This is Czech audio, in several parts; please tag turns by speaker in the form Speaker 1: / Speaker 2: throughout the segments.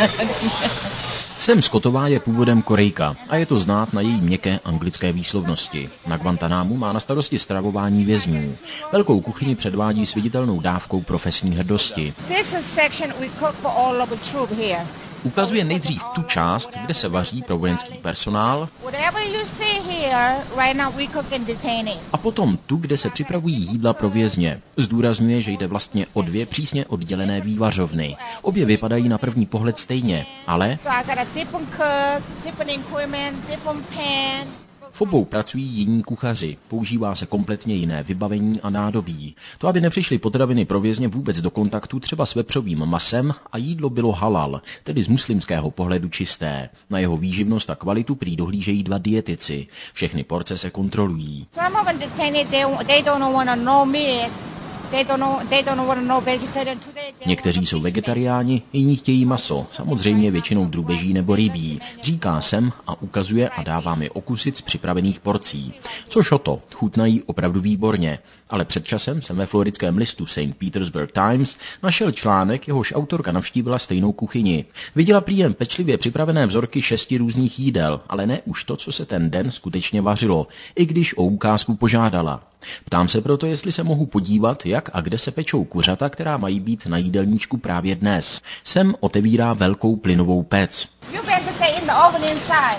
Speaker 1: Sam Scottová je původem Korejka a je to znát na její měkké anglické výslovnosti. Na Guantanámu má na starosti stravování vězňů. Velkou kuchyni předvádí s viditelnou dávkou profesní hrdosti. Ukazuje nejdřív tu část, kde se vaří pro vojenský personál a potom tu, kde se připravují jídla pro vězně. Zdůrazňuje, že jde vlastně o dvě přísně oddělené vývařovny. Obě vypadají na první pohled stejně, ale v obou pracují jiní kuchaři, používá se kompletně jiné vybavení a nádobí. To, aby nepřišly potraviny pro vězně vůbec do kontaktu třeba s vepřovým masem a jídlo bylo halal, tedy z muslimského pohledu čisté. Na jeho výživnost a kvalitu prý dohlížejí dva dietici. Všechny porce se kontrolují. Někteří jsou vegetariáni, jiní chtějí maso, samozřejmě většinou drubeží nebo rybí. Říká sem a ukazuje a dává mi okusit z připravených porcí. Což o to, chutnají opravdu výborně. Ale před časem jsem ve floridském listu St. Petersburg Times našel článek, jehož autorka navštívila stejnou kuchyni. Viděla příjem pečlivě připravené vzorky šesti různých jídel, ale ne už to, co se ten den skutečně vařilo, i když o ukázku požádala. Ptám se proto, jestli se mohu podívat, jak a kde se pečou kuřata, která mají být na jídelníčku právě dnes. Sem otevírá velkou plynovou pec.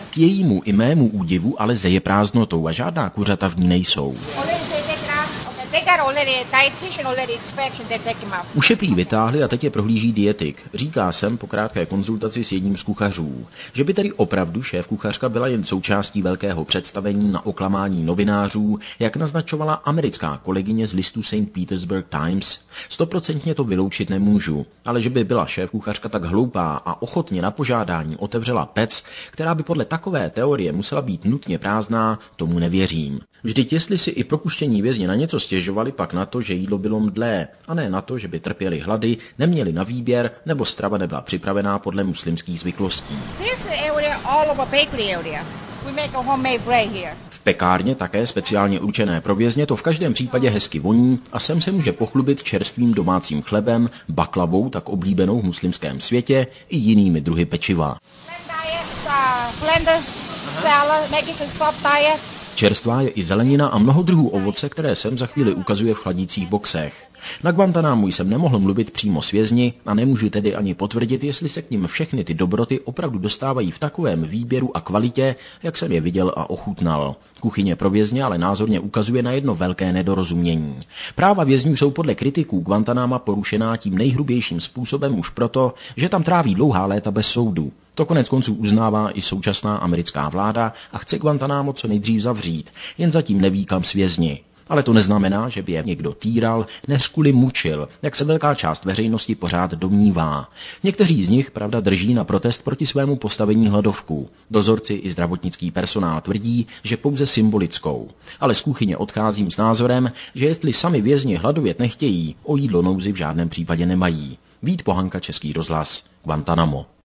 Speaker 1: K jejímu i mému údivu ale zeje prázdnotou a žádná kuřata v ní nejsou. Prý vytáhli a teď je prohlíží dietik. Říká jsem po krátké konzultaci s jedním z kuchařů, že by tedy opravdu šéf kuchařka byla jen součástí velkého představení na oklamání novinářů, jak naznačovala americká kolegyně z listu St. Petersburg Times. Stoprocentně to vyloučit nemůžu, ale že by byla šéf kuchařka tak hloupá a ochotně na požádání otevřela pec, která by podle takové teorie musela být nutně prázdná, tomu nevěřím. Vždyť jestli si i propuštění vězně na něco stěžovali, pak na to, že jídlo bylo mdlé, a ne na to, že by trpěli hlady, neměli na výběr nebo strava nebyla připravená podle muslimských zvyklostí. V pekárně, také speciálně určené pro vězně, to v každém případě hezky voní a sem se může pochlubit čerstvým domácím chlebem, baklavou, tak oblíbenou v muslimském světě, i jinými druhy pečiva. Čerstvá je i zelenina a mnoho druhů ovoce, které sem za chvíli ukazuje v chladících boxech. Na Guantanámu jsem nemohl mluvit přímo s vězni a nemůžu tedy ani potvrdit, jestli se k ním všechny ty dobroty opravdu dostávají v takovém výběru a kvalitě, jak jsem je viděl a ochutnal. Kuchyně pro vězně ale názorně ukazuje na jedno velké nedorozumění. Práva vězňů jsou podle kritiků Guantanáma porušená tím nejhrubějším způsobem už proto, že tam tráví dlouhá léta bez soudu. To konec konců uznává i současná americká vláda a chce Guantanamo co nejdřív zavřít, jen zatím neví kam s vězni. Ale to neznamená, že by je někdo týral, než kvůli mučil, jak se velká část veřejnosti pořád domnívá. Někteří z nich, pravda, drží na protest proti svému postavení hladovku. Dozorci i zdravotnický personál tvrdí, že pouze symbolickou. Ale z kuchyně odcházím s názorem, že jestli sami vězni hladovět nechtějí, o jídlo nouzy v žádném případě nemají. Vít Pohanka, Český rozhlas, Guantanamo.